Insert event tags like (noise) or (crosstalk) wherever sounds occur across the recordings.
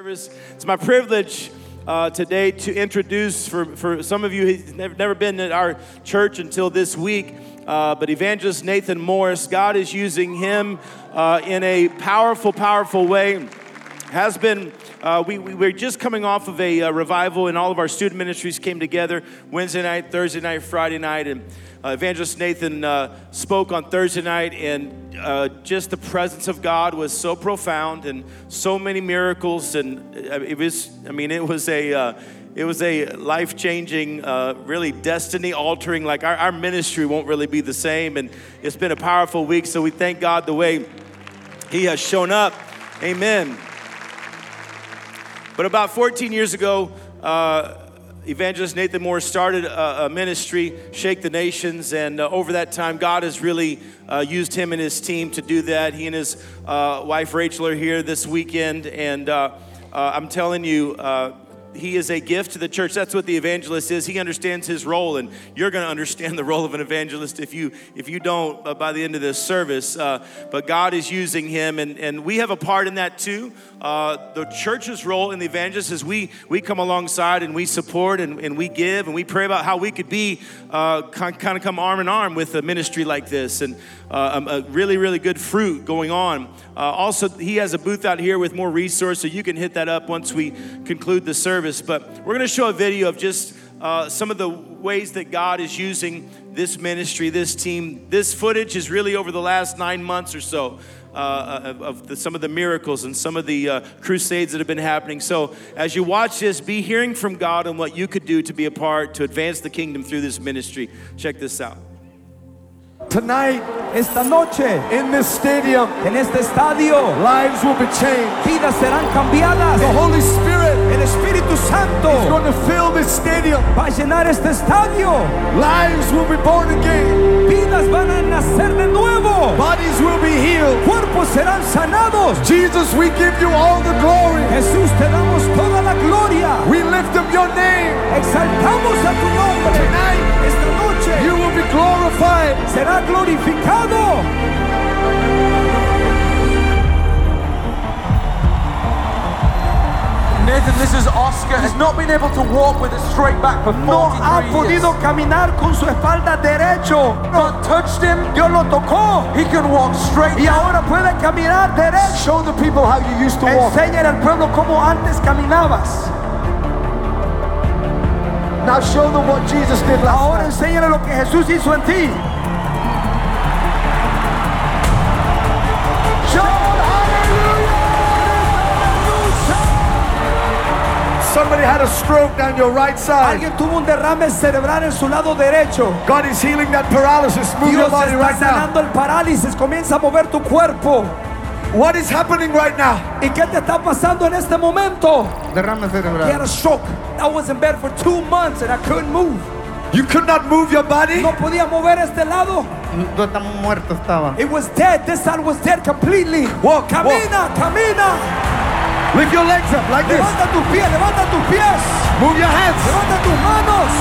service. It's my privilege uh, today to introduce, for, for some of you who've never, never been at our church until this week, uh, but evangelist Nathan Morris, God is using him uh, in a powerful, powerful way. Has been, uh, we, we were just coming off of a uh, revival, and all of our student ministries came together Wednesday night, Thursday night, Friday night, and uh, Evangelist Nathan uh, spoke on Thursday night, and uh, just the presence of God was so profound and so many miracles. And uh, it was, I mean, it was a. Uh, it was a life changing, uh, really destiny altering. Like our, our ministry won't really be the same. And it's been a powerful week. So we thank God the way He has shown up. Amen. But about 14 years ago, uh, Evangelist Nathan Moore started a, a, ministry, Shake the Nations, and uh, over that time, God has really uh, used him and his team to do that. He and his uh, wife Rachel are here this weekend, and uh, uh, I'm telling you, he is a gift to the church. That's what the evangelist is. He understands his role, and you're going to understand the role of an evangelist if you if you don't uh, by the end of this service. Uh, but God is using him, and, and we have a part in that too. Uh, the church's role in the evangelist is we we come alongside and we support and, and we give and we pray about how we could be uh, kind of come arm in arm with a ministry like this, and uh, a really really good fruit going on. Uh, also, he has a booth out here with more resources, so you can hit that up once we conclude the service service, but we're going to show a video of just uh, some of the ways that God is using this ministry, this team. This footage is really over the last nine months or so. Uh, of, of the, some of the miracles and some of the uh, crusades that have been happening. So, as you watch this, be hearing from God on what you could do to be a part to advance the kingdom through this ministry. Check this out. Tonight, esta noche, in this stadium, en este estadio, lives will be changed. Vidas serán cambiadas. The Holy Spirit El Espíritu Santo is going to fill this stadium. va a llenar este estadio. Lives will be born again. Vidas van a nacer de nuevo. Will be healed. Cuerpos serán sanados. Jesus, we give you all the glory. Jesús, te damos toda la gloria. We lift up your name. Exaltamos a tu nombre. Tonight, esta noche, you will be glorified. Será glorificado. Nathan, this is Oscar. Has not been able to walk with a straight back for 43 no ha podido years. caminar con su espalda derecho. God touched him. Dios lo tocó. He can walk straight. Y ahora puede caminar derecho. Show the people how you used to walk. Enseña al pueblo cómo antes caminabas. Now show them what Jesus did last Ahora enséñale lo que Jesús hizo en ti. Somebody had a stroke down your right side. Alguien tuvo un derrame cerebral en su lado derecho. God is healing that paralysis. Move your Dios body está right now. sanando el parálisis. Comienza a mover tu cuerpo. What is happening right now? ¿Y qué te está pasando en este momento? Derrame He had cerebral. a stroke. I was in bed for two months and I couldn't move. You could not move your body. No podía mover este lado. muerto estaba. It was dead. This side was dead completely. Walk, Camina, camina. Lift your legs up like this. Levanta tus pies, levanta tus pies. Move your hands. Levanta tus manos.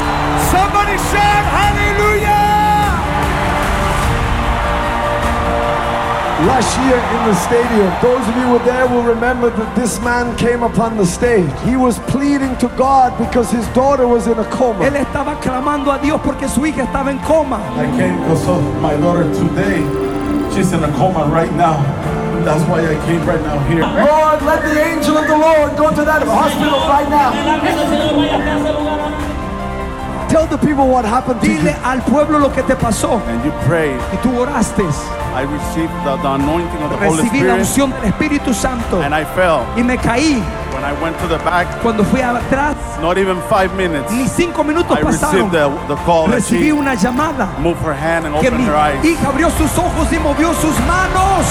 Somebody shout hallelujah! Last year in the stadium, those of you who were there will remember that this man came upon the stage. He was pleading to God because his daughter was in a coma. Él coma. estaba clamando a Dios porque su hija estaba en coma. I came because of my daughter today. She's in a coma right now. That's why I came right now here. (laughs) Lord, let the angel of the Lord go to that hospital right now. Tell the people what happened Dile you. al pueblo lo que te pasó. And you prayed. Y tú oraste. I received the, the anointing of the Holy Recibí la Spirit unción del Espíritu Santo. and I fell. Y me caí When I went to the back, cuando fui atrás. not even five minutes, Ni cinco minutos I pasaron. received the, the call Recibí she una llamada. moved her hand and Que mi her eyes. hija abrió sus ojos y movió sus manos.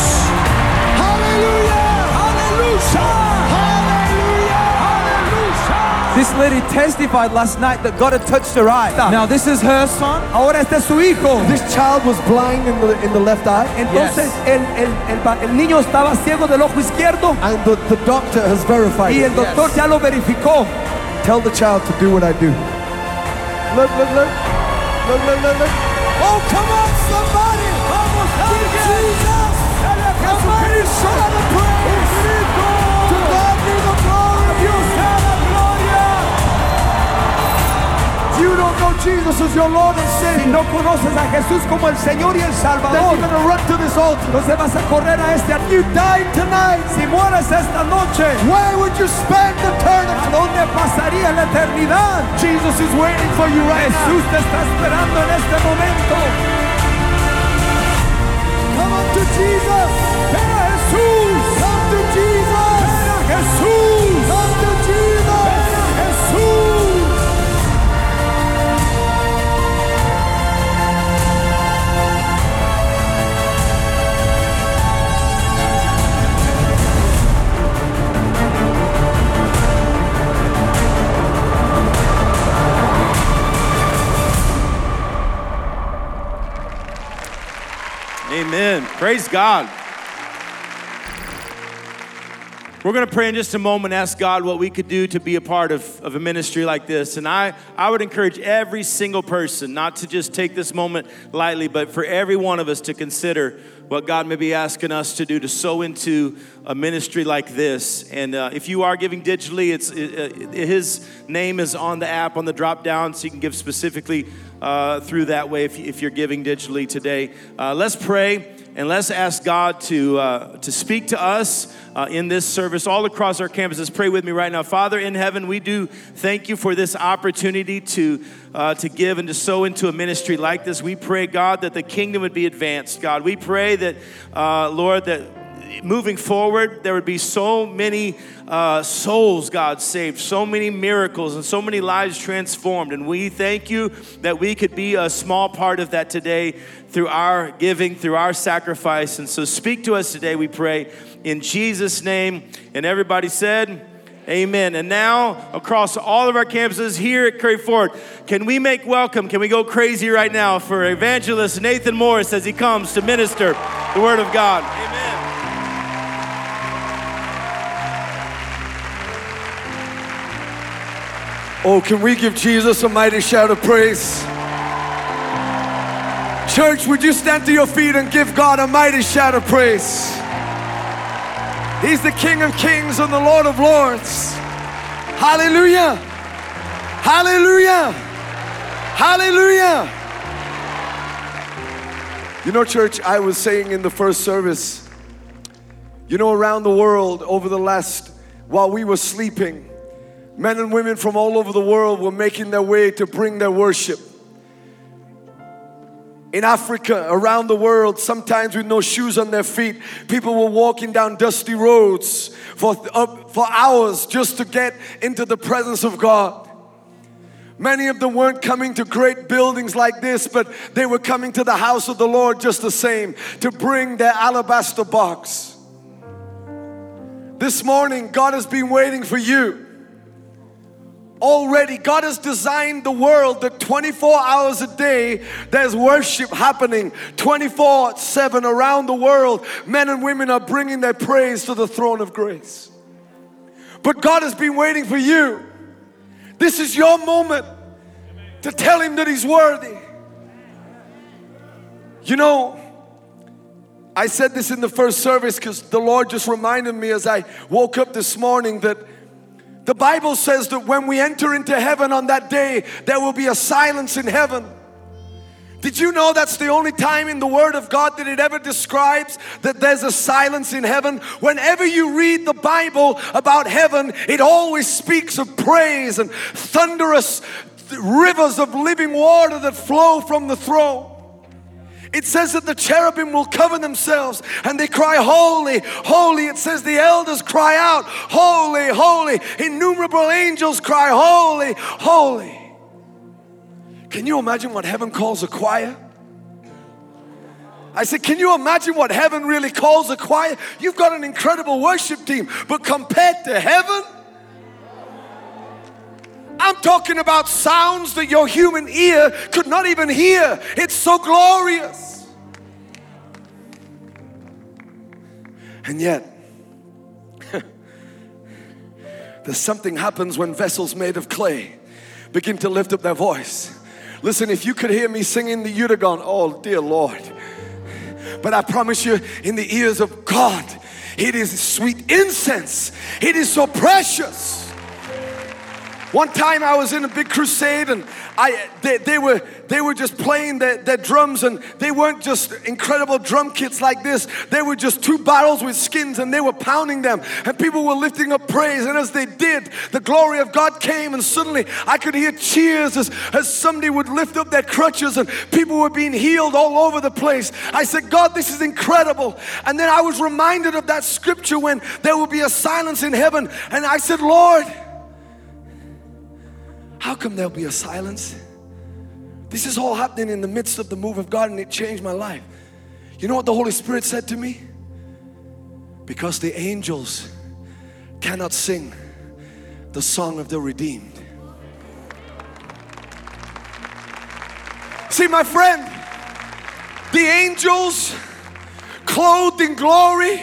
This lady testified last night that God had touched her eye. Now this is her son. Ahora este es su hijo. This child was blind in the in the left eye, Entonces el, el, el el niño estaba ciego del ojo izquierdo and the, the doctor has verified. y el doctor ya lo verificó. Tell the child to do what I do. Look, look, look. Look, look, look, look. Oh, come on, somebody. Vamos, alguien. Jesus as your Lord and Savior. Si no conoces a Jesús como el Señor y el Salvador, you're run to this altar. Entonces vas a correr a este altar. You die tonight. Si mueres esta noche, where would you spend eternity? ¿A dónde pasaría la eternidad? Jesus is waiting for you right Jesús now. te está esperando en este momento. Come on to Jesus. Amen. Praise God. We're going to pray in just a moment, ask God what we could do to be a part of, of a ministry like this. And I, I would encourage every single person not to just take this moment lightly, but for every one of us to consider what God may be asking us to do to sow into a ministry like this. And uh, if you are giving digitally, it's it, His name is on the app on the drop down, so you can give specifically uh, through that way if, if you're giving digitally today. Uh, let's pray and let's ask God to, uh, to speak to us uh, in this service all across our campuses. Pray with me right now. Father in heaven, we do thank you for this opportunity to, uh, to give and to sow into a ministry like this. We pray, God, that the kingdom would be advanced. God, we pray that, uh, Lord, that moving forward, there would be so many uh, souls, God, saved, so many miracles, and so many lives transformed. And we thank you that we could be a small part of that today through our giving, through our sacrifice. And so speak to us today, we pray, in Jesus' name. And everybody said, Amen. And now, across all of our campuses here at Curry Ford, can we make welcome? Can we go crazy right now for evangelist Nathan Morris as he comes to minister the Word of God? Amen. Oh, can we give Jesus a mighty shout of praise? Church, would you stand to your feet and give God a mighty shout of praise? He's the King of Kings and the Lord of Lords. Hallelujah! Hallelujah! Hallelujah! You know, church, I was saying in the first service, you know, around the world over the last, while we were sleeping, men and women from all over the world were making their way to bring their worship. In Africa, around the world, sometimes with no shoes on their feet, people were walking down dusty roads for, uh, for hours just to get into the presence of God. Many of them weren't coming to great buildings like this, but they were coming to the house of the Lord just the same to bring their alabaster box. This morning, God has been waiting for you. Already, God has designed the world that 24 hours a day there's worship happening 24 7 around the world. Men and women are bringing their praise to the throne of grace. But God has been waiting for you. This is your moment to tell Him that He's worthy. You know, I said this in the first service because the Lord just reminded me as I woke up this morning that the Bible says that when we enter into heaven on that day, there will be a silence in heaven. Did you know that's the only time in the Word of God that it ever describes that there's a silence in heaven? Whenever you read the Bible about heaven, it always speaks of praise and thunderous rivers of living water that flow from the throne. It says that the cherubim will cover themselves and they cry, Holy, holy. It says the elders cry out, Holy, holy. Innumerable angels cry, Holy, holy. Can you imagine what heaven calls a choir? I said, Can you imagine what heaven really calls a choir? You've got an incredible worship team, but compared to heaven, I'm talking about sounds that your human ear could not even hear. It's so glorious. And yet, (laughs) there's something happens when vessels made of clay begin to lift up their voice. Listen, if you could hear me singing the gone, oh dear Lord. But I promise you, in the ears of God, it is sweet incense. It is so precious. One time I was in a big crusade and I they, they were they were just playing their, their drums and they weren't just incredible drum kits like this. They were just two barrels with skins and they were pounding them and people were lifting up praise and as they did the glory of God came and suddenly I could hear cheers as, as somebody would lift up their crutches and people were being healed all over the place. I said, God, this is incredible. And then I was reminded of that scripture when there will be a silence in heaven and I said, Lord, how come there'll be a silence? This is all happening in the midst of the move of God and it changed my life. You know what the Holy Spirit said to me? Because the angels cannot sing the song of the redeemed. See, my friend, the angels clothed in glory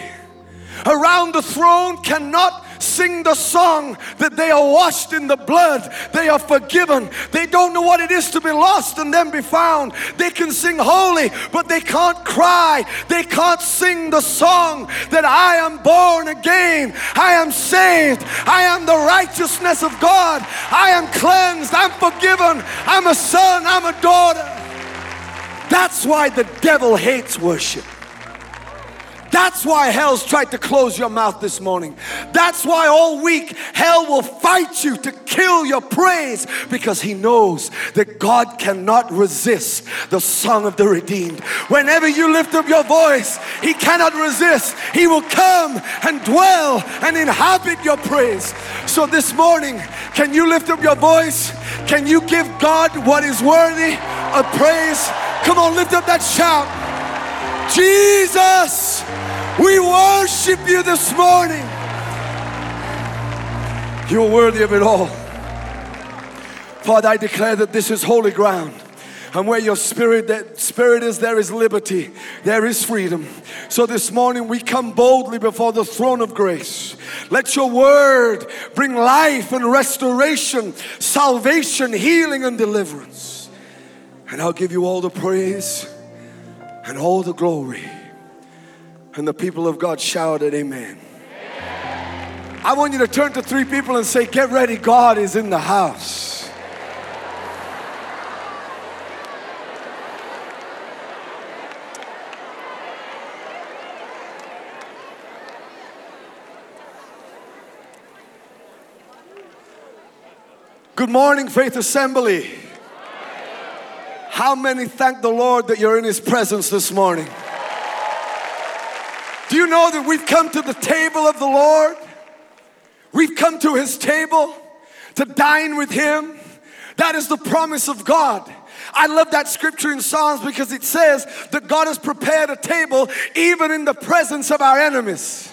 around the throne cannot sing the song that they are washed in the blood, they are forgiven. They don't know what it is to be lost and then be found. They can sing holy, but they can't cry. They can't sing the song that I am born again, I am saved, I am the righteousness of God, I am cleansed, I'm forgiven, I'm a son, I'm a daughter. That's why the devil hates worship. That's why hell's tried to close your mouth this morning. That's why all week hell will fight you to kill your praise because he knows that God cannot resist the song of the redeemed. Whenever you lift up your voice, he cannot resist. He will come and dwell and inhabit your praise. So this morning, can you lift up your voice? Can you give God what is worthy of praise? Come on, lift up that shout. Jesus, we worship you this morning. You're worthy of it all. Father, I declare that this is holy ground. And where your spirit that spirit is there is liberty there is freedom so this morning we come boldly before the throne of grace let your word bring life and restoration salvation healing and deliverance and I'll give you all the praise and all the glory. And the people of God shouted amen. I want you to turn to three people and say get ready God is in the house. Good morning, Faith Assembly. How many thank the Lord that you're in His presence this morning? Do you know that we've come to the table of the Lord? We've come to His table to dine with Him. That is the promise of God. I love that scripture in Psalms because it says that God has prepared a table even in the presence of our enemies.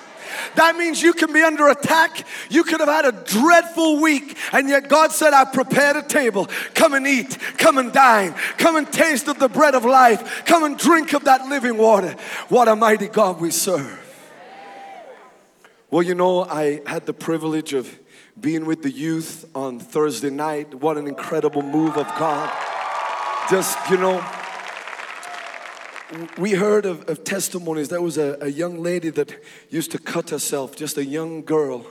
That means you can be under attack. You could have had a dreadful week, and yet God said, I prepared a table. Come and eat, come and dine, come and taste of the bread of life, come and drink of that living water. What a mighty God we serve. Well, you know, I had the privilege of being with the youth on Thursday night. What an incredible move of God. Just, you know, we heard of, of testimonies. There was a, a, young lady that used to cut herself, just a young girl,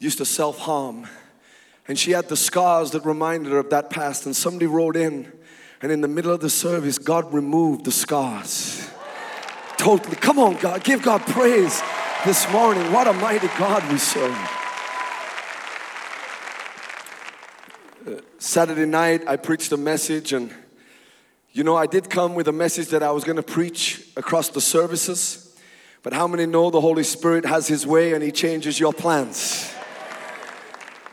used to self harm. And she had the scars that reminded her of that past. And somebody wrote in, and in the middle of the service, God removed the scars. Totally. Come on, God. Give God praise this morning. What a mighty God we serve. Uh, Saturday night, I preached a message and you know, I did come with a message that I was going to preach across the services, but how many know the Holy Spirit has His way and He changes your plans?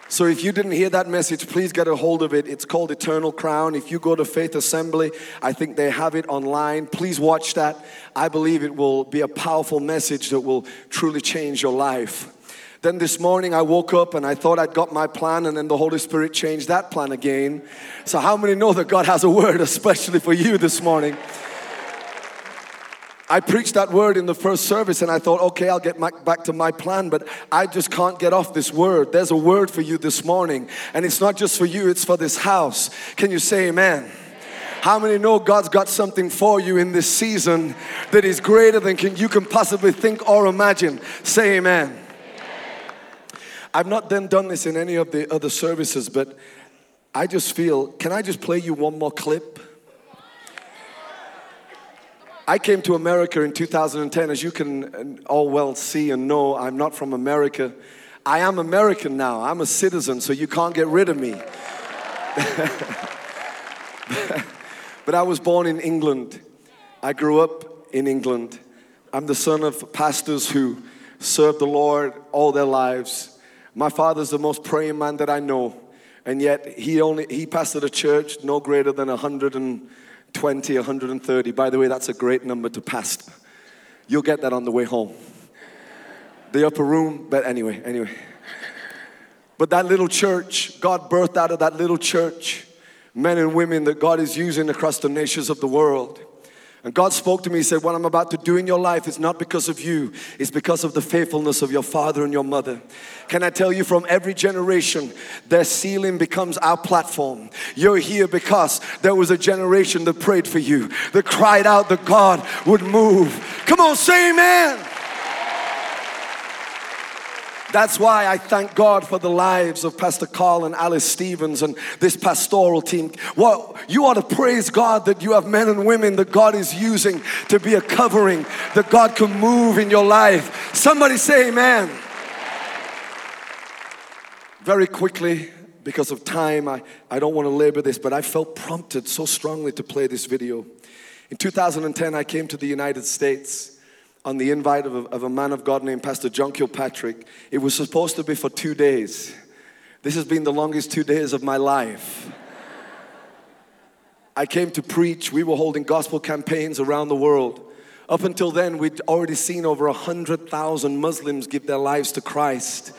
So if you didn't hear that message, please get a hold of it. It's called Eternal Crown. If you go to Faith Assembly, I think they have it online. Please watch that. I believe it will be a powerful message that will truly change your life. Then this morning I woke up and I thought I'd got my plan, and then the Holy Spirit changed that plan again. So, how many know that God has a word, (laughs) especially for you this morning? I preached that word in the first service and I thought, okay, I'll get back to my plan, but I just can't get off this word. There's a word for you this morning, and it's not just for you, it's for this house. Can you say amen? How many know God's got something for you in this season that is greater than can, you can possibly think or imagine? Say amen. I've not then done this in any of the other services, but I just feel, can I just play you one more clip? I came to America in 2010. As you can uh, all well see and know, I'm not from America. I am American now. I'm a citizen, so you can't get rid of me. (laughs) but I was born in England. I grew up in England. I'm the son of pastors who served the Lord all their lives. My father's the most praying man that I know, and yet he only he pastored a church no greater than 120, 130. By the way, that's a great number to pastor. You'll get that on the way home. The upper room, but anyway, anyway. But that little church, God birthed out of that little church men and women that God is using across the nations of the world. And God spoke to me, He said, What I'm about to do in your life is not because of you, it's because of the faithfulness of your father and your mother. Can I tell you from every generation, their ceiling becomes our platform. You're here because there was a generation that prayed for you, that cried out that God would move. Come on, say amen. That's why I thank God for the lives of Pastor Carl and Alice Stevens and this pastoral team. Well, you ought to praise God that you have men and women that God is using to be a covering, that God can move in your life. Somebody say amen. Very quickly, because of time, I, I don't want to labor this, but I felt prompted so strongly to play this video. In 2010, I came to the United States on the invite of a, of a man of God named Pastor John Kilpatrick. It was supposed to be for two days. This has been the longest two days of my life. I came to preach. We were holding gospel campaigns around the world. Up until then, we'd already seen over 100,000 Muslims give their lives to Christ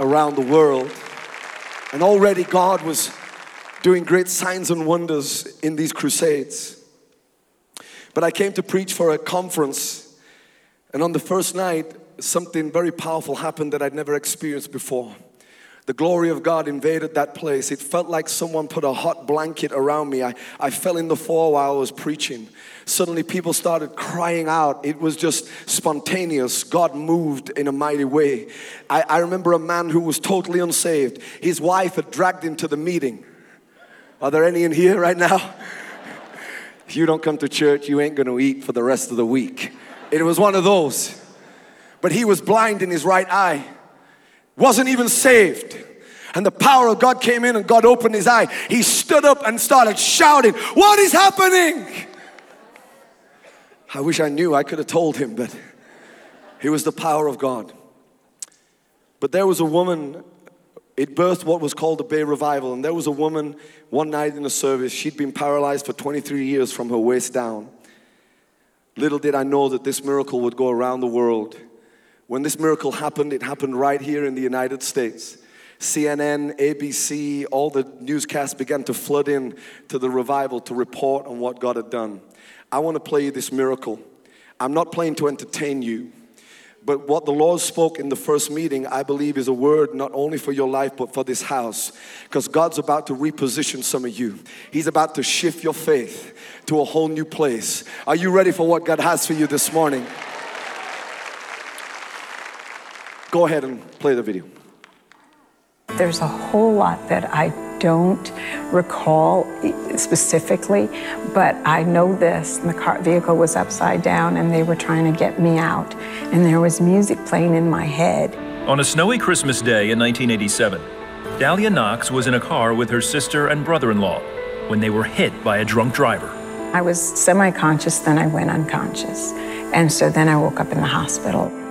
around the world. And already God was doing great signs and wonders in these crusades. But I came to preach for a conference and on the first night, something very powerful happened that I'd never experienced before. The glory of God invaded that place. It felt like someone put a hot blanket around me. I, I fell in the floor while I was preaching. Suddenly, people started crying out. It was just spontaneous. God moved in a mighty way. I, I remember a man who was totally unsaved. His wife had dragged him to the meeting. Are there any in here right now? If (laughs) you don't come to church, you ain't gonna eat for the rest of the week. It was one of those. But he was blind in his right eye, wasn't even saved. And the power of God came in and God opened his eye. He stood up and started shouting, What is happening? I wish I knew, I could have told him, but it was the power of God. But there was a woman, it birthed what was called the Bay Revival. And there was a woman one night in the service, she'd been paralyzed for 23 years from her waist down. Little did I know that this miracle would go around the world. When this miracle happened, it happened right here in the United States. CNN, ABC, all the newscasts began to flood in to the revival to report on what God had done. I want to play you this miracle. I'm not playing to entertain you. But what the Lord spoke in the first meeting, I believe, is a word not only for your life, but for this house. Because God's about to reposition some of you, He's about to shift your faith to a whole new place. Are you ready for what God has for you this morning? Go ahead and play the video. There's a whole lot that I don't recall specifically, but I know this. The car vehicle was upside down and they were trying to get me out, and there was music playing in my head. On a snowy Christmas day in 1987, Delia Knox was in a car with her sister and brother in law when they were hit by a drunk driver. I was semi conscious, then I went unconscious. And so then I woke up in the hospital.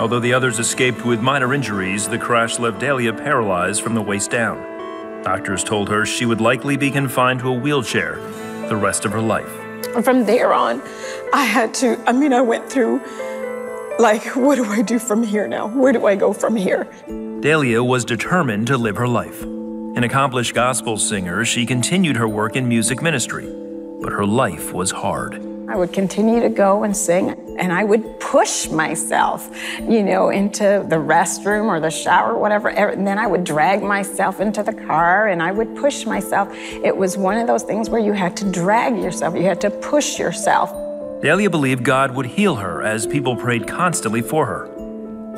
Although the others escaped with minor injuries, the crash left Delia paralyzed from the waist down. Doctors told her she would likely be confined to a wheelchair the rest of her life. From there on, I had to, I mean, I went through like, what do I do from here now? Where do I go from here? Delia was determined to live her life. An accomplished gospel singer, she continued her work in music ministry, but her life was hard. I would continue to go and sing, and I would push myself, you know, into the restroom or the shower, whatever. Er, and then I would drag myself into the car and I would push myself. It was one of those things where you had to drag yourself, you had to push yourself. Delia believed God would heal her as people prayed constantly for her.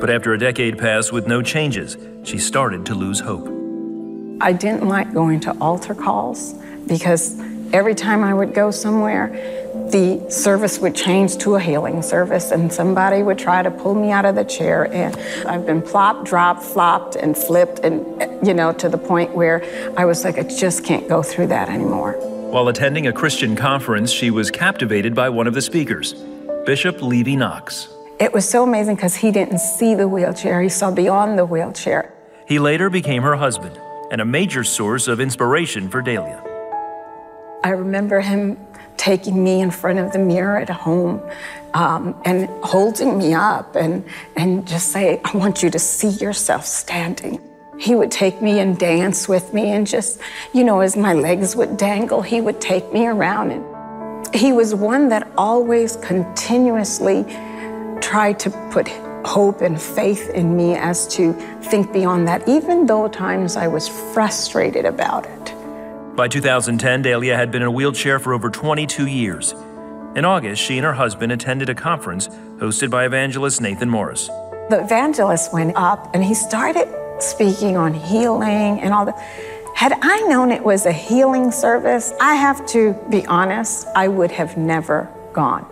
But after a decade passed with no changes, she started to lose hope. I didn't like going to altar calls because every time I would go somewhere, the service would change to a healing service and somebody would try to pull me out of the chair and I've been plopped, dropped, flopped and flipped and you know to the point where I was like I just can't go through that anymore. While attending a Christian conference, she was captivated by one of the speakers, Bishop Levy Knox. It was so amazing because he didn't see the wheelchair, he saw beyond the wheelchair. He later became her husband and a major source of inspiration for Delia. I remember him taking me in front of the mirror at home um, and holding me up and, and just say, I want you to see yourself standing. He would take me and dance with me, and just, you know, as my legs would dangle, he would take me around. And he was one that always continuously tried to put hope and faith in me as to think beyond that, even though times I was frustrated about it. By 2010, Delia had been in a wheelchair for over 22 years. In August, she and her husband attended a conference hosted by evangelist Nathan Morris. The evangelist went up and he started speaking on healing and all that. Had I known it was a healing service, I have to be honest, I would have never gone.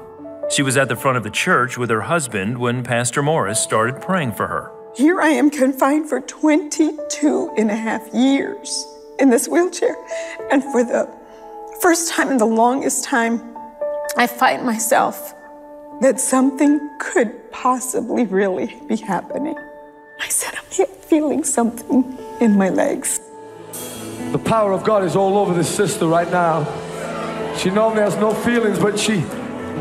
She was at the front of the church with her husband when Pastor Morris started praying for her. Here I am confined for 22 and a half years in this wheelchair. And for the first time in the longest time, I find myself that something could possibly really be happening. I said, I'm feeling something in my legs. The power of God is all over this sister right now. She normally has no feelings, but she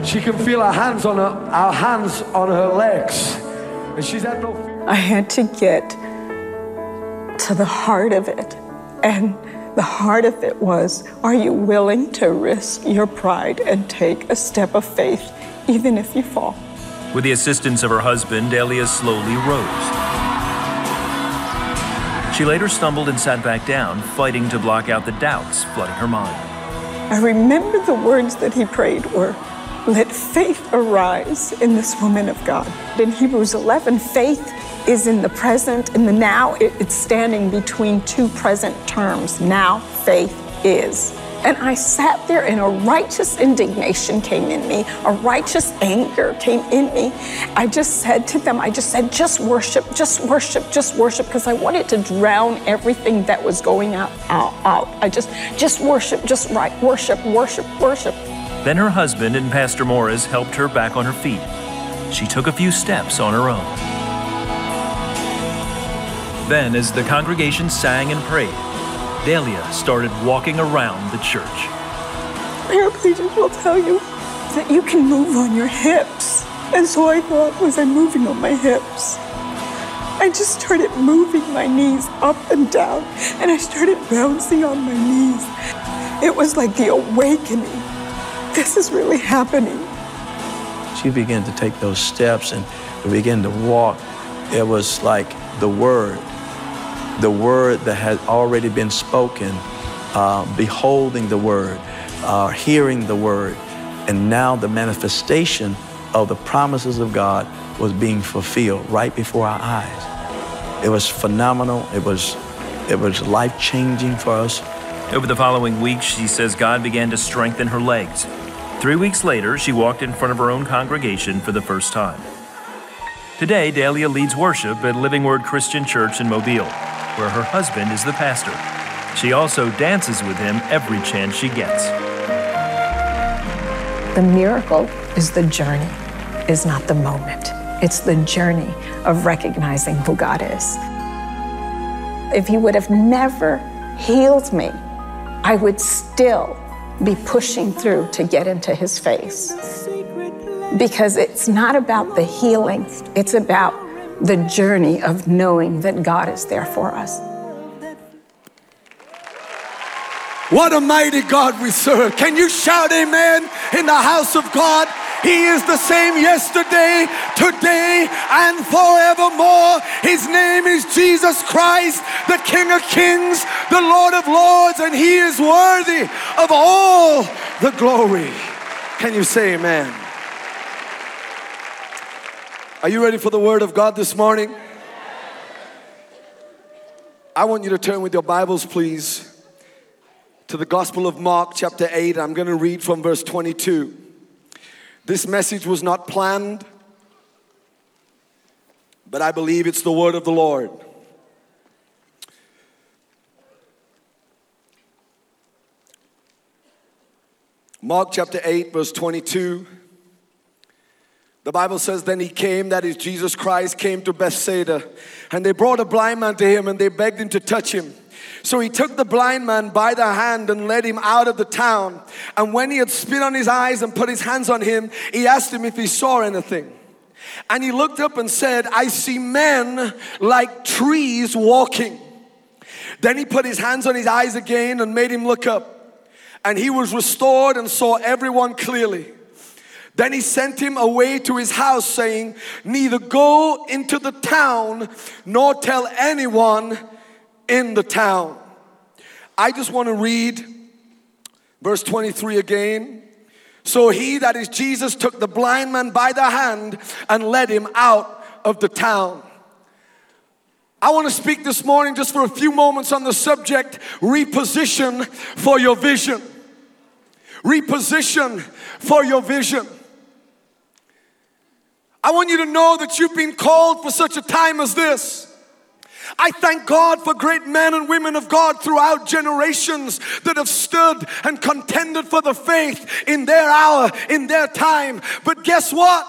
she can feel our hands on her our hands on her legs. And she's had no feelings. I had to get to the heart of it. And the heart of it was Are you willing to risk your pride and take a step of faith, even if you fall? With the assistance of her husband, Delia slowly rose. She later stumbled and sat back down, fighting to block out the doubts flooding her mind. I remember the words that he prayed were, Let faith arise in this woman of God. In Hebrews 11, faith is in the present, in the now. It's standing between two present terms. Now, faith is. And I sat there and a righteous indignation came in me, a righteous anger came in me. I just said to them, I just said, just worship, just worship, just worship, because I wanted to drown everything that was going out, out, out. I just, just worship, just right, worship, worship, worship. Then her husband and Pastor Morris helped her back on her feet. She took a few steps on her own. Then, as the congregation sang and prayed, Delia started walking around the church. Paraplegics will tell you that you can move on your hips. And so I thought, was I moving on my hips? I just started moving my knees up and down, and I started bouncing on my knees. It was like the awakening. This is really happening. She began to take those steps and began to walk. It was like the word the word that had already been spoken, uh, beholding the word, uh, hearing the word, and now the manifestation of the promises of God was being fulfilled right before our eyes. It was phenomenal. It was, it was life changing for us. Over the following weeks, she says God began to strengthen her legs. Three weeks later, she walked in front of her own congregation for the first time. Today, Delia leads worship at Living Word Christian Church in Mobile where her husband is the pastor. She also dances with him every chance she gets. The miracle is the journey, is not the moment. It's the journey of recognizing who God is. If He would have never healed me, I would still be pushing through to get into His face. Because it's not about the healing, it's about the journey of knowing that God is there for us. What a mighty God we serve. Can you shout amen in the house of God? He is the same yesterday, today, and forevermore. His name is Jesus Christ, the King of Kings, the Lord of Lords, and He is worthy of all the glory. Can you say amen? Are you ready for the word of God this morning? I want you to turn with your Bibles, please, to the Gospel of Mark, chapter 8. I'm going to read from verse 22. This message was not planned, but I believe it's the word of the Lord. Mark chapter 8, verse 22. The Bible says, Then he came, that is Jesus Christ, came to Bethsaida, and they brought a blind man to him and they begged him to touch him. So he took the blind man by the hand and led him out of the town. And when he had spit on his eyes and put his hands on him, he asked him if he saw anything. And he looked up and said, I see men like trees walking. Then he put his hands on his eyes again and made him look up. And he was restored and saw everyone clearly. Then he sent him away to his house, saying, Neither go into the town nor tell anyone in the town. I just want to read verse 23 again. So he, that is Jesus, took the blind man by the hand and led him out of the town. I want to speak this morning just for a few moments on the subject reposition for your vision. Reposition for your vision. I want you to know that you've been called for such a time as this. I thank God for great men and women of God throughout generations that have stood and contended for the faith in their hour, in their time. But guess what?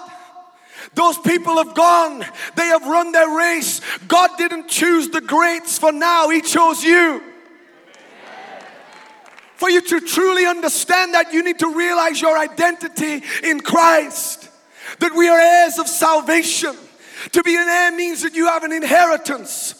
Those people have gone. They have run their race. God didn't choose the greats for now, He chose you. For you to truly understand that, you need to realize your identity in Christ. That we are heirs of salvation. To be an heir means that you have an inheritance.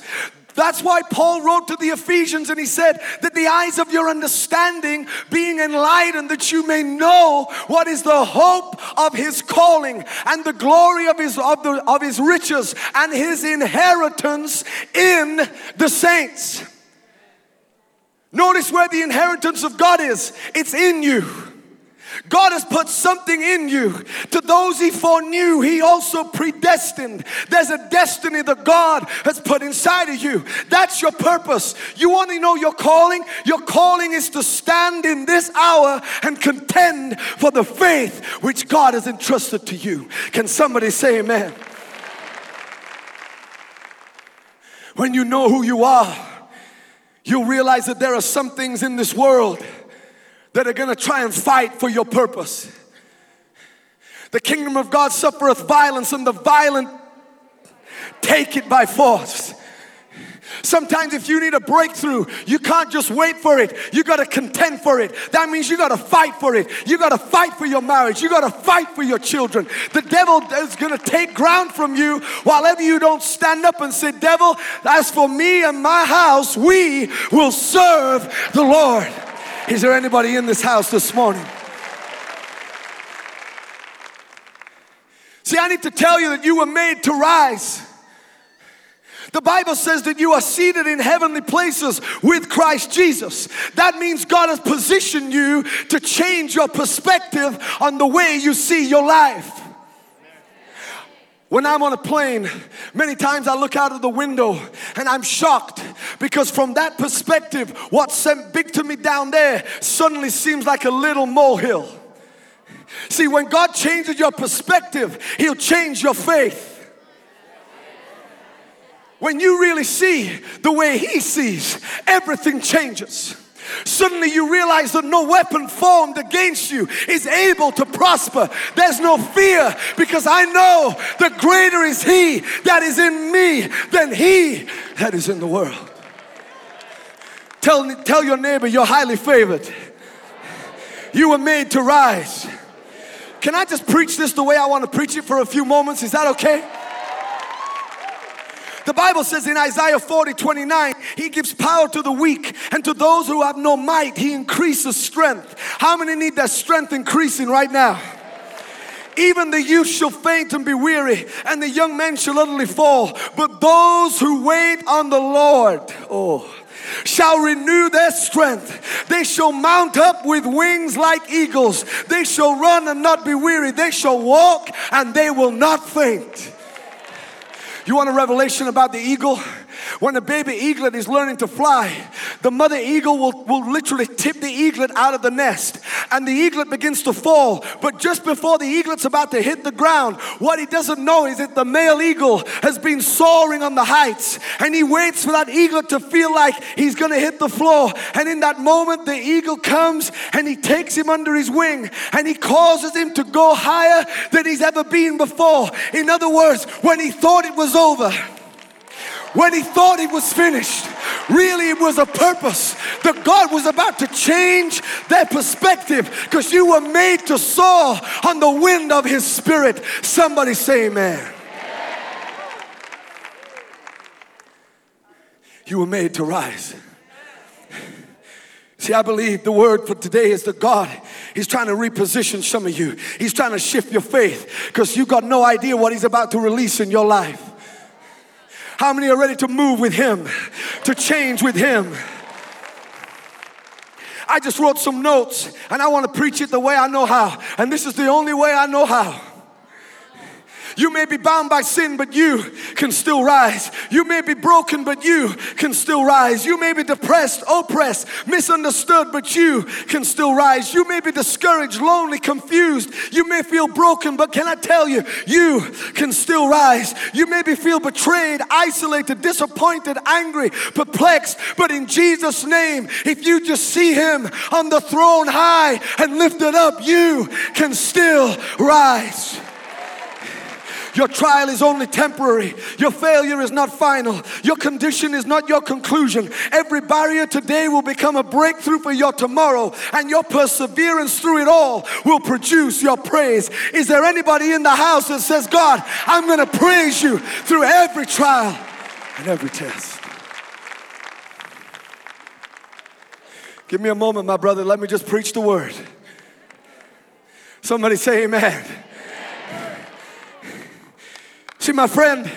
That's why Paul wrote to the Ephesians and he said that the eyes of your understanding being enlightened that you may know what is the hope of his calling and the glory of his of, the, of his riches and his inheritance in the saints. Notice where the inheritance of God is. It's in you. God has put something in you. To those he foreknew, he also predestined. There's a destiny that God has put inside of you. That's your purpose. You want to know your calling? Your calling is to stand in this hour and contend for the faith which God has entrusted to you. Can somebody say amen? When you know who you are, you'll realize that there are some things in this world that are gonna try and fight for your purpose. The kingdom of God suffereth violence, and the violent take it by force. Sometimes, if you need a breakthrough, you can't just wait for it. You got to contend for it. That means you got to fight for it. You got to fight for your marriage. You got to fight for your children. The devil is going to take ground from you while ever you don't stand up and say, Devil, as for me and my house, we will serve the Lord. Is there anybody in this house this morning? See, I need to tell you that you were made to rise. The Bible says that you are seated in heavenly places with Christ Jesus. That means God has positioned you to change your perspective on the way you see your life. When I'm on a plane, many times I look out of the window and I'm shocked because from that perspective, what seemed big to me down there suddenly seems like a little molehill. See, when God changes your perspective, He'll change your faith. When you really see the way He sees, everything changes. Suddenly you realize that no weapon formed against you is able to prosper. There's no fear because I know that greater is He that is in me than He that is in the world. Tell, tell your neighbor you're highly favored. You were made to rise. Can I just preach this the way I want to preach it for a few moments? Is that okay? The Bible says in Isaiah 40 29, He gives power to the weak, and to those who have no might, He increases strength. How many need that strength increasing right now? Even the youth shall faint and be weary, and the young men shall utterly fall. But those who wait on the Lord, oh, shall renew their strength. They shall mount up with wings like eagles. They shall run and not be weary. They shall walk and they will not faint. You want a revelation about the eagle? When a baby eaglet is learning to fly, the mother eagle will, will literally tip the eaglet out of the nest and the eaglet begins to fall. But just before the eaglet's about to hit the ground, what he doesn't know is that the male eagle has been soaring on the heights and he waits for that eaglet to feel like he's gonna hit the floor. And in that moment, the eagle comes and he takes him under his wing and he causes him to go higher than he's ever been before. In other words, when he thought it was over, when he thought it was finished, really it was a purpose that God was about to change their perspective because you were made to soar on the wind of his spirit. Somebody say amen. You were made to rise. See, I believe the word for today is that God He's trying to reposition some of you. He's trying to shift your faith because you got no idea what He's about to release in your life. How many are ready to move with Him, to change with Him? I just wrote some notes and I want to preach it the way I know how. And this is the only way I know how. You may be bound by sin, but you can still rise. You may be broken, but you can still rise. You may be depressed, oppressed, misunderstood, but you can still rise. You may be discouraged, lonely, confused. You may feel broken, but can I tell you, you can still rise. You may be feel betrayed, isolated, disappointed, angry, perplexed, but in Jesus' name, if you just see Him on the throne high and lifted up, you can still rise. Your trial is only temporary. Your failure is not final. Your condition is not your conclusion. Every barrier today will become a breakthrough for your tomorrow, and your perseverance through it all will produce your praise. Is there anybody in the house that says, God, I'm going to praise you through every trial and every test? Give me a moment, my brother. Let me just preach the word. Somebody say, Amen. See, my friend,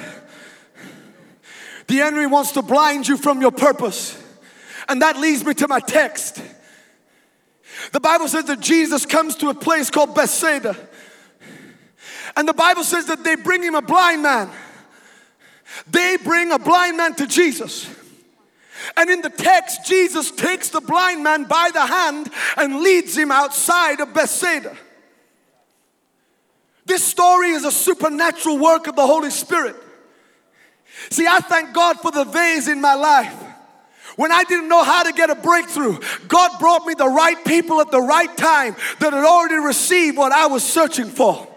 the enemy wants to blind you from your purpose. And that leads me to my text. The Bible says that Jesus comes to a place called Bethsaida. And the Bible says that they bring him a blind man. They bring a blind man to Jesus. And in the text, Jesus takes the blind man by the hand and leads him outside of Bethsaida. This story is a supernatural work of the Holy Spirit. See, I thank God for the vase in my life. When I didn't know how to get a breakthrough, God brought me the right people at the right time that had already received what I was searching for.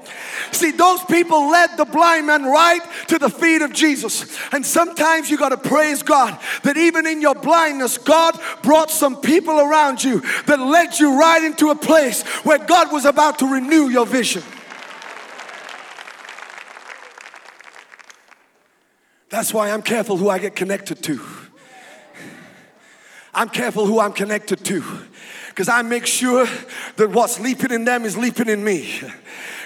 See, those people led the blind man right to the feet of Jesus. And sometimes you got to praise God that even in your blindness, God brought some people around you that led you right into a place where God was about to renew your vision. That's why I'm careful who I get connected to. I'm careful who I'm connected to because I make sure that what's leaping in them is leaping in me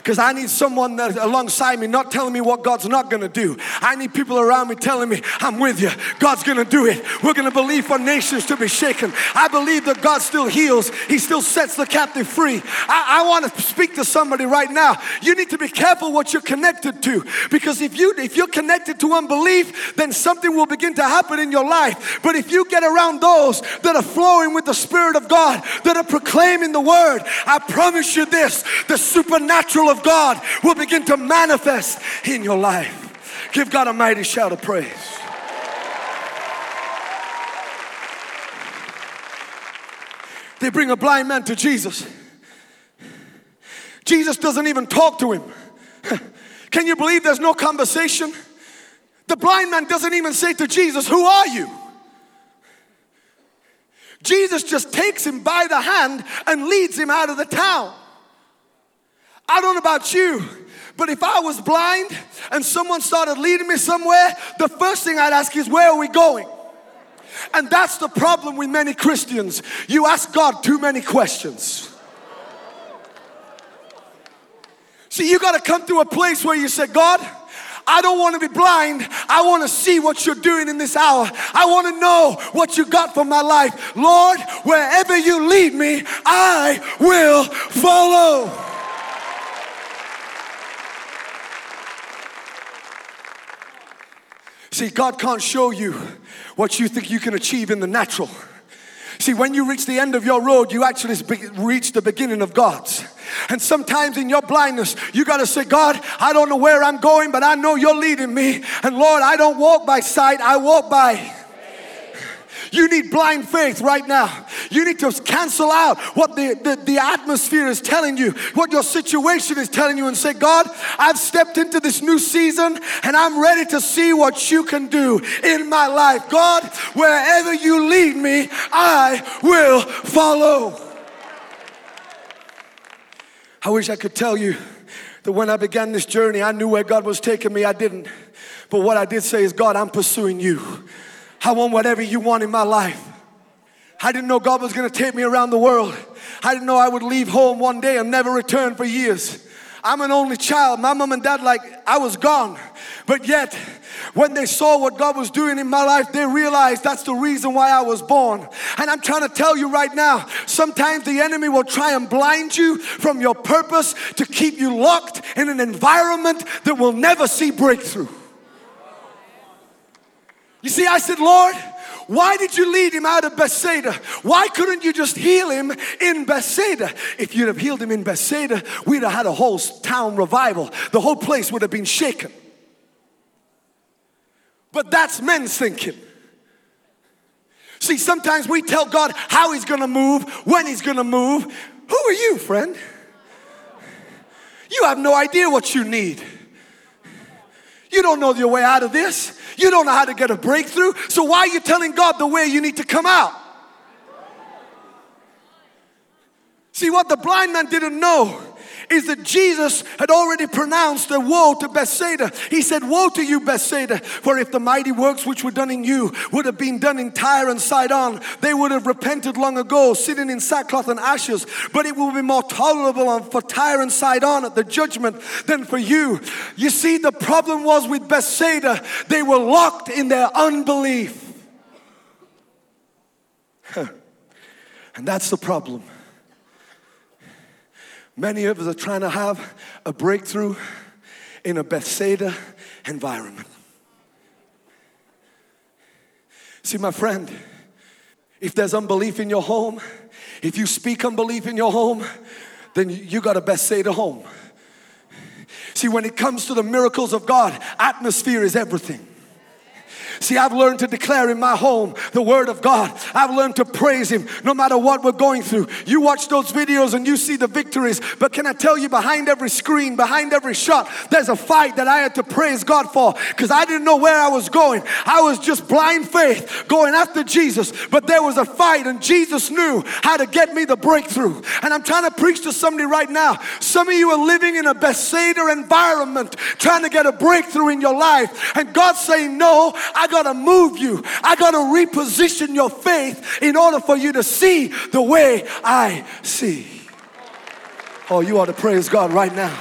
because I need someone that alongside me not telling me what God's not going to do. I need people around me telling me, I'm with you. God's going to do it. We're going to believe for nations to be shaken. I believe that God still heals. He still sets the captive free. I, I want to speak to somebody right now. You need to be careful what you're connected to because if you if you're connected to unbelief, then something will begin to happen in your life. But if you get around those that are flowing with the Spirit of God, that are proclaiming the word, I promise you this, the supernatural of God will begin to manifest in your life. Give God a mighty shout of praise. They bring a blind man to Jesus. Jesus doesn't even talk to him. (laughs) Can you believe there's no conversation? The blind man doesn't even say to Jesus, Who are you? Jesus just takes him by the hand and leads him out of the town. I don't know about you, but if I was blind and someone started leading me somewhere, the first thing I'd ask is, Where are we going? And that's the problem with many Christians. You ask God too many questions. See, you got to come to a place where you say, God, I don't want to be blind. I want to see what you're doing in this hour. I want to know what you got for my life. Lord, wherever you lead me, I will follow. See, God can't show you what you think you can achieve in the natural. See, when you reach the end of your road, you actually reach the beginning of God's. And sometimes in your blindness, you got to say, God, I don't know where I'm going, but I know you're leading me. And Lord, I don't walk by sight, I walk by you need blind faith right now. You need to cancel out what the, the, the, atmosphere is telling you, what your situation is telling you, and say, God, I've stepped into this new season and I'm ready to see what you can do in my life. God, wherever you lead me, I will follow. I wish I could tell you that when I began this journey, I knew where God was taking me. I didn't. But what I did say is, God, I'm pursuing you. I want whatever you want in my life. I didn't know God was going to take me around the world. I didn't know I would leave home one day and never return for years. I'm an only child. My mom and dad, like, I was gone. But yet, when they saw what God was doing in my life, they realized that's the reason why I was born. And I'm trying to tell you right now sometimes the enemy will try and blind you from your purpose to keep you locked in an environment that will never see breakthrough. You see, I said, Lord, why did you lead him out of Bethsaida? Why couldn't you just heal him in Bethsaida? If you'd have healed him in Bethsaida, we'd have had a whole town revival. The whole place would have been shaken. But that's men's thinking. See, sometimes we tell God how He's gonna move, when He's gonna move. Who are you, friend? You have no idea what you need. You don't know your way out of this. You don't know how to get a breakthrough. So why are you telling God the way you need to come out? See, what the blind man didn't know is that Jesus had already pronounced a woe to Bethsaida. He said, Woe to you, Bethsaida, for if the mighty works which were done in you would have been done in Tyre and Sidon, they would have repented long ago, sitting in sackcloth and ashes. But it will be more tolerable for Tyre and Sidon at the judgment than for you. You see, the problem was with Bethsaida, they were locked in their unbelief. And that's the problem. Many of us are trying to have a breakthrough in a Bethsaida environment. See, my friend, if there's unbelief in your home, if you speak unbelief in your home, then you got a Bethsaida home. See, when it comes to the miracles of God, atmosphere is everything. See, I've learned to declare in my home the word of God. I've learned to praise Him no matter what we're going through. You watch those videos and you see the victories, but can I tell you, behind every screen, behind every shot, there's a fight that I had to praise God for because I didn't know where I was going. I was just blind faith going after Jesus, but there was a fight and Jesus knew how to get me the breakthrough. And I'm trying to preach to somebody right now. Some of you are living in a Bethsaida environment trying to get a breakthrough in your life, and God's saying, No, I got to move you. I got to reposition your faith in order for you to see the way I see. Oh, you ought to praise God right now.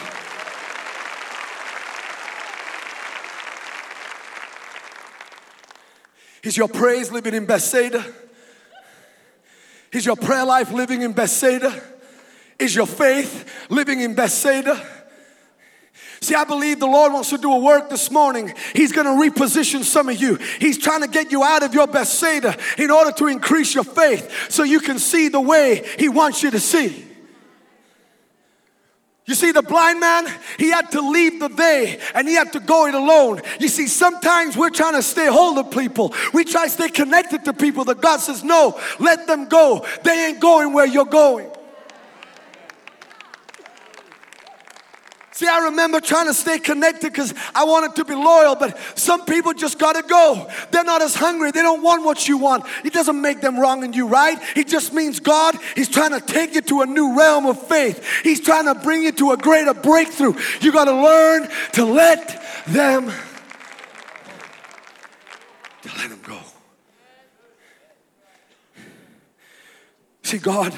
Is your praise living in Bethsaida? Is your prayer life living in Bethsaida? Is your faith living in Bethsaida? See, I believe the Lord wants to do a work this morning. He's going to reposition some of you. He's trying to get you out of your Bethsaida in order to increase your faith so you can see the way He wants you to see. You see, the blind man, he had to leave the they and he had to go it alone. You see, sometimes we're trying to stay hold of people. We try to stay connected to people that God says, no, let them go. They ain't going where you're going. See, I remember trying to stay connected because I wanted to be loyal, but some people just gotta go. They're not as hungry, they don't want what you want. It doesn't make them wrong in you, right? It just means God, He's trying to take you to a new realm of faith. He's trying to bring you to a greater breakthrough. You gotta learn to let them to let them go. See, God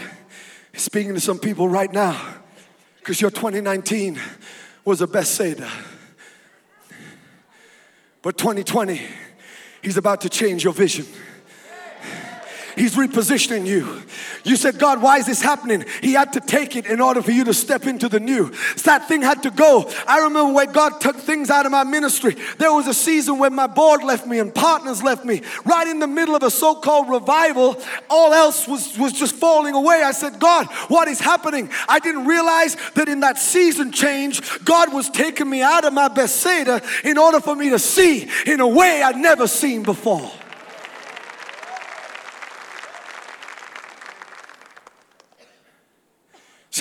is speaking to some people right now because your 2019 was a Bethsaida. But 2020, He's about to change your vision. He's repositioning you. You said, God, why is this happening? He had to take it in order for you to step into the new. That thing had to go. I remember when God took things out of my ministry. There was a season when my board left me and partners left me. Right in the middle of a so called revival, all else was, was just falling away. I said, God, what is happening? I didn't realize that in that season change, God was taking me out of my Bethsaida in order for me to see in a way I'd never seen before.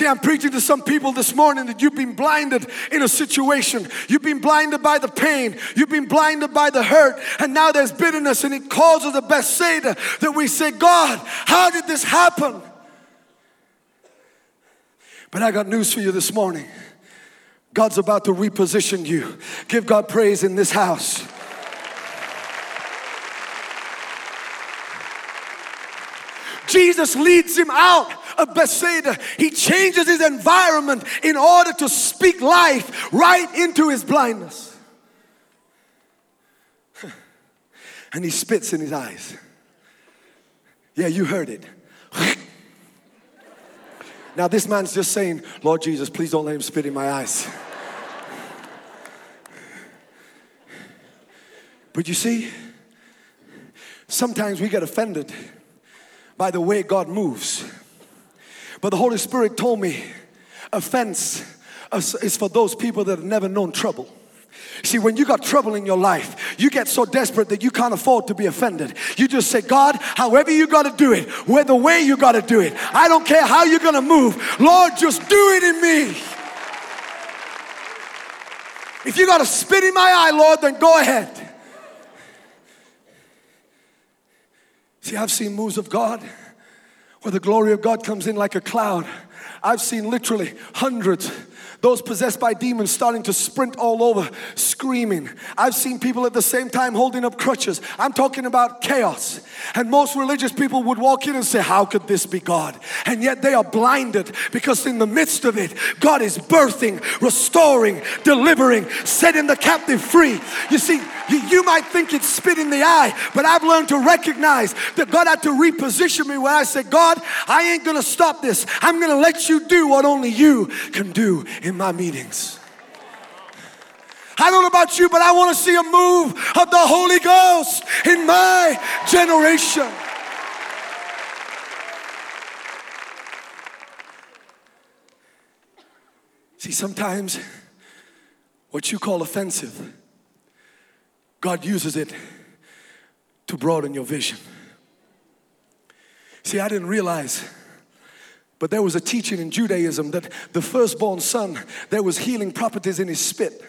See, I'm preaching to some people this morning that you've been blinded in a situation. You've been blinded by the pain. You've been blinded by the hurt. And now there's bitterness and it causes a Bethsaida that we say, God, how did this happen? But I got news for you this morning. God's about to reposition you. Give God praise in this house. Jesus leads him out of Bethsaida. He changes his environment in order to speak life right into his blindness. (laughs) And he spits in his eyes. Yeah, you heard it. (laughs) Now, this man's just saying, Lord Jesus, please don't let him spit in my eyes. (laughs) But you see, sometimes we get offended by the way God moves. But the Holy Spirit told me offense is for those people that have never known trouble. See, when you got trouble in your life, you get so desperate that you can't afford to be offended. You just say, God, however you got to do it, where the way you got to do it, I don't care how you're going to move. Lord, just do it in me. If you got to spit in my eye, Lord, then go ahead. See, I've seen moves of God where the glory of God comes in like a cloud. I've seen literally hundreds those possessed by demons starting to sprint all over, screaming. I've seen people at the same time holding up crutches. I'm talking about chaos. And most religious people would walk in and say, How could this be God? And yet they are blinded because in the midst of it, God is birthing, restoring, delivering, setting the captive free. You see, you, might think it's spit in the eye, but I've learned to recognize that God had to reposition me where I said, God, I ain't gonna stop this. I'm gonna let you do what only you can do in my meetings. I don't know about you, but I want to see a move of the Holy Ghost in my generation. See, sometimes what you call offensive God uses it to broaden your vision. See, I didn't realize, but there was a teaching in Judaism that the firstborn son, there was healing properties in his spit.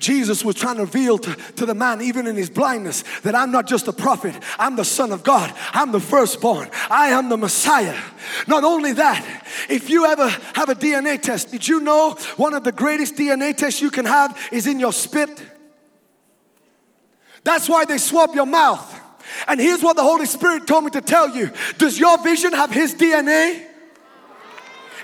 Jesus was trying to reveal to, to, the man, even in his blindness, that I'm not just a prophet, I'm the Son of God, I'm the firstborn, I am the Messiah. Not only that, if you ever have a DNA test, did you know one of the greatest DNA tests you can have is in your spit? That's why they swab your mouth. And here's what the Holy Spirit told me to tell you Does your vision have His DNA?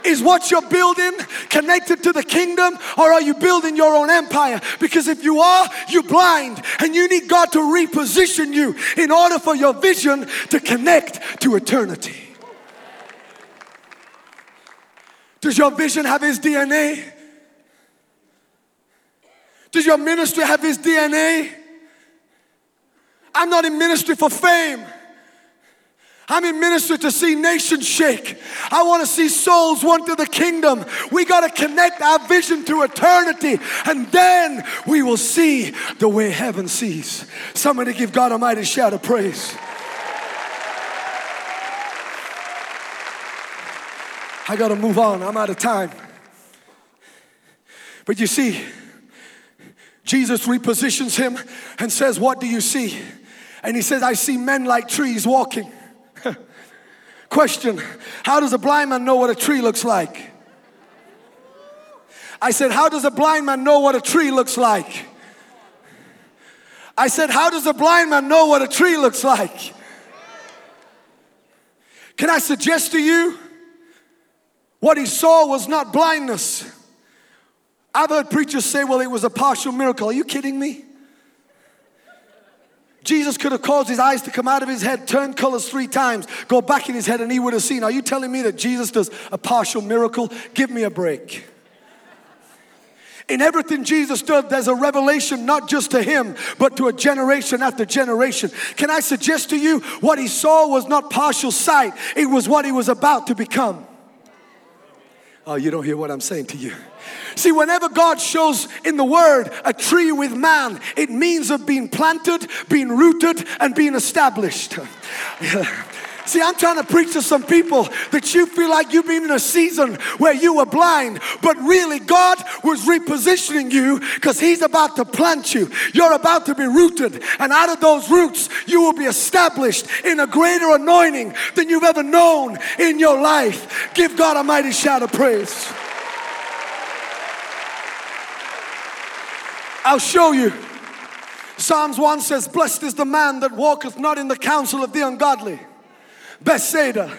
Is what you're building connected to the kingdom or are you building your own empire? Because if you are, you're blind and you need God to reposition you in order for your vision to connect to eternity. Does your vision have His DNA? Does your ministry have His DNA? I'm not in ministry for fame. I'm in ministry to see nations shake. I want to see souls won to the kingdom. We got to connect our vision to eternity, and then we will see the way heaven sees. Somebody give God a mighty shout of praise. I got to move on. I'm out of time. But you see, Jesus repositions him and says, What do you see? And he says, I see men like trees walking. (laughs) Question How does a blind man know what a tree looks like? I said, How does a blind man know what a tree looks like? I said, How does a blind man know what a tree looks like? Can I suggest to you what he saw was not blindness? I've heard preachers say, Well, it was a partial miracle. Are you kidding me? Jesus could have caused his eyes to come out of his head, turn colors three times, go back in his head, and he would have seen. Are you telling me that Jesus does a partial miracle? Give me a break. In everything Jesus did, there's a revelation not just to him, but to a generation after generation. Can I suggest to you what he saw was not partial sight, it was what he was about to become. Oh, you don't hear what I'm saying to you. See, whenever God shows in the word a tree with man, it means of being planted, being rooted, and being established. (laughs) See, I'm trying to preach to some people that you feel like you've been in a season where you were blind, but really God was repositioning you because He's about to plant you. You're about to be rooted, and out of those roots, you will be established in a greater anointing than you've ever known in your life. Give God a mighty shout of praise. I'll show you. Psalms 1 says, Blessed is the man that walketh not in the counsel of the ungodly. Bethsaida.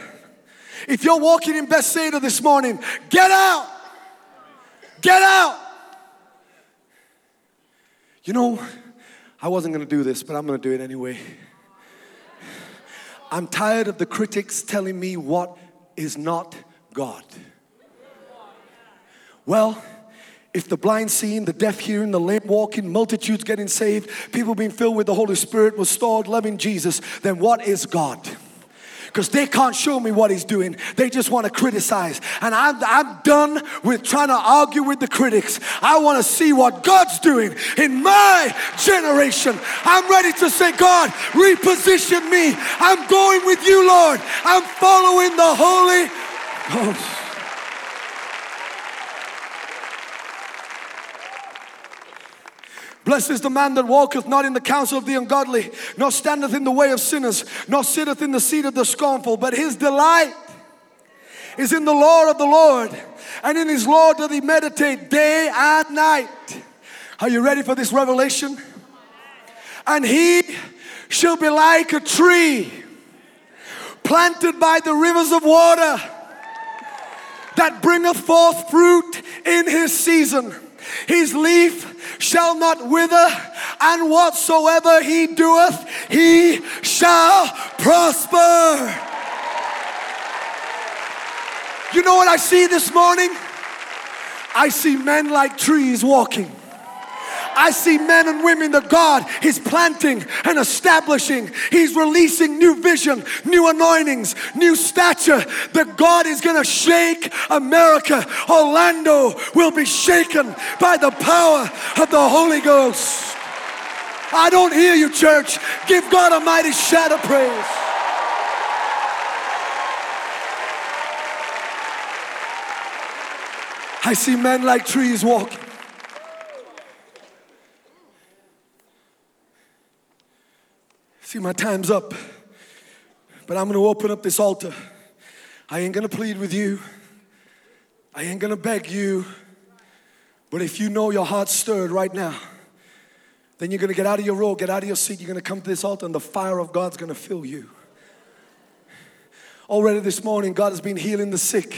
If you're walking in Bethsaida this morning, get out. Get out. You know, I wasn't going to do this, but I'm going to do it anyway. I'm tired of the critics telling me what is not God. Well, if the blind seeing, the deaf hearing, the lame walking, multitudes getting saved, people being filled with the Holy Spirit, restored, loving Jesus, then what is God? Because they can't show me what he's doing. They just want to criticize. And I'm, I'm done with trying to argue with the critics. I want to see what God's doing in my generation. I'm ready to say, God, reposition me. I'm going with you, Lord. I'm following the Holy Ghost. Blessed is the man that walketh not in the counsel of the ungodly, nor standeth in the way of sinners, nor sitteth in the seat of the scornful, but his delight is in the law of the Lord, and in his law doth he meditate day and night. Are you ready for this revelation? And he shall be like a tree planted by the rivers of water that bringeth forth fruit in his season. His leaf shall not wither, and whatsoever he doeth, he shall prosper. You know what I see this morning? I see men like trees walking. I see men and women that God is planting and establishing. He's releasing new vision, new anointings, new stature. That God is going to shake America. Orlando will be shaken by the power of the Holy Ghost. I don't hear you, church. Give God a mighty shout of praise. I see men like trees walking. See, my time's up, but I'm to open up this altar. I ain't to plead with you, I ain't to beg you, but if you know your heart's stirred right now, then you're to get out of your row, get out of your seat, you're to come to this altar, and the fire of God's to fill you. Already this morning, God has been healing the sick.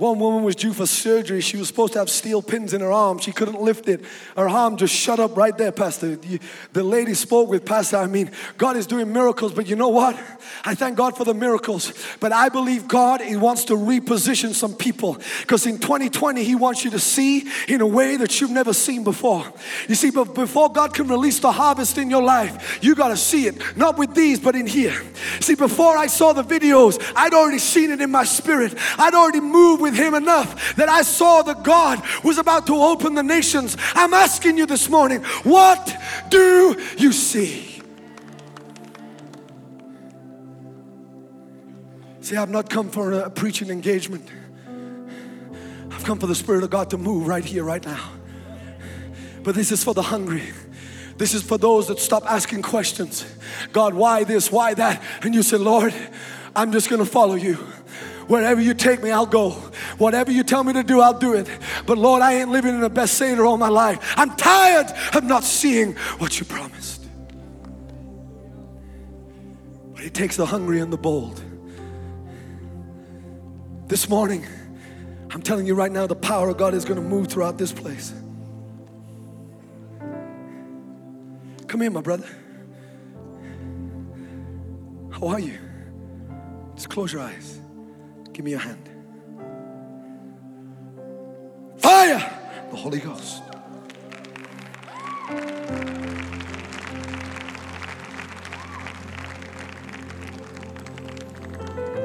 One woman was due for surgery. She was supposed to have steel pins in her arm. She couldn't lift it. Her arm just shut up right there, Pastor. The lady spoke with Pastor. I mean, God is doing miracles, but you know what? (laughs) I thank God for the miracles. But I believe God He wants to reposition some people because in 2020 He wants you to see in a way that you've never seen before. You see, but before God can release the harvest in your life, you got to see it. Not with these, but in here. See, before I saw the videos, I'd already seen it in my spirit. I'd already moved with with Him enough that I saw that God was about to open the nations. I'm asking you this morning, what do you see? See, I've not come for a preaching engagement. I've come for the Spirit of God to move right here, right now. But this is for the hungry. This is for those that stop asking questions. God, why this? Why that? And you say, Lord, I'm just going to follow you. Wherever you take me, I'll go. Whatever you tell me to do, I'll do it. But Lord, I ain't living in a Bethsaida all my life. I'm tired of not seeing what you promised. But He takes the hungry and the bold. This morning, I'm telling you right now, the power of God is going to move throughout this place. Come here, my brother. How are you? Just close your eyes. Give me your hand. Fire! The Holy Ghost.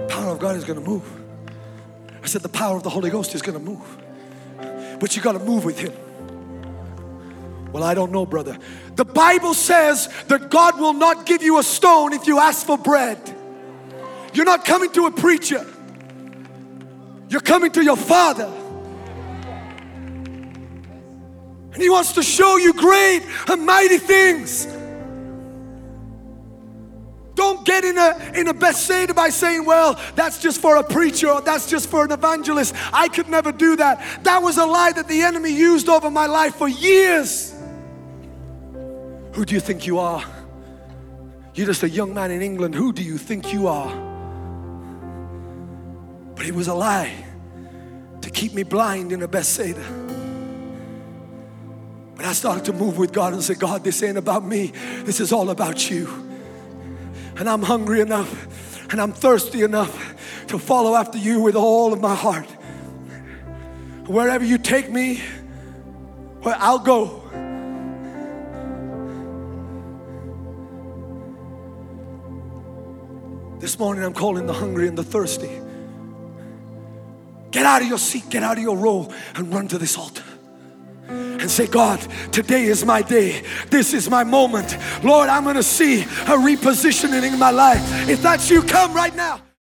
Power of God is going to move. I said the power of the Holy Ghost is going to move. But you got to move with Him. Well, I don't know, brother. The Bible says that God will not give you a stone if you ask for bread. You're not coming to a preacher, you're coming to your Father. And He wants to show you great and mighty things. Don't get in a in a Bethsaida by saying, "Well, that's just for a preacher or that's just for an evangelist." I could never do that. That was a lie that the enemy used over my life for years. Who do you think you are? You're just a young man in England. Who do you think you are? But it was a lie keep me blind in a Bethsaida. But I started to move with God and say, God, this ain't about me. This is all about you. And I'm hungry enough and I'm thirsty enough to follow after you with all of my heart. Wherever you take me, where I'll go. This morning I'm calling the hungry and the thirsty. Get out of your seat, get out of your row, and run to this altar. And say, God, today is my day. This is my moment. Lord, I'm gonna see a repositioning in my life. If that's you, come right now.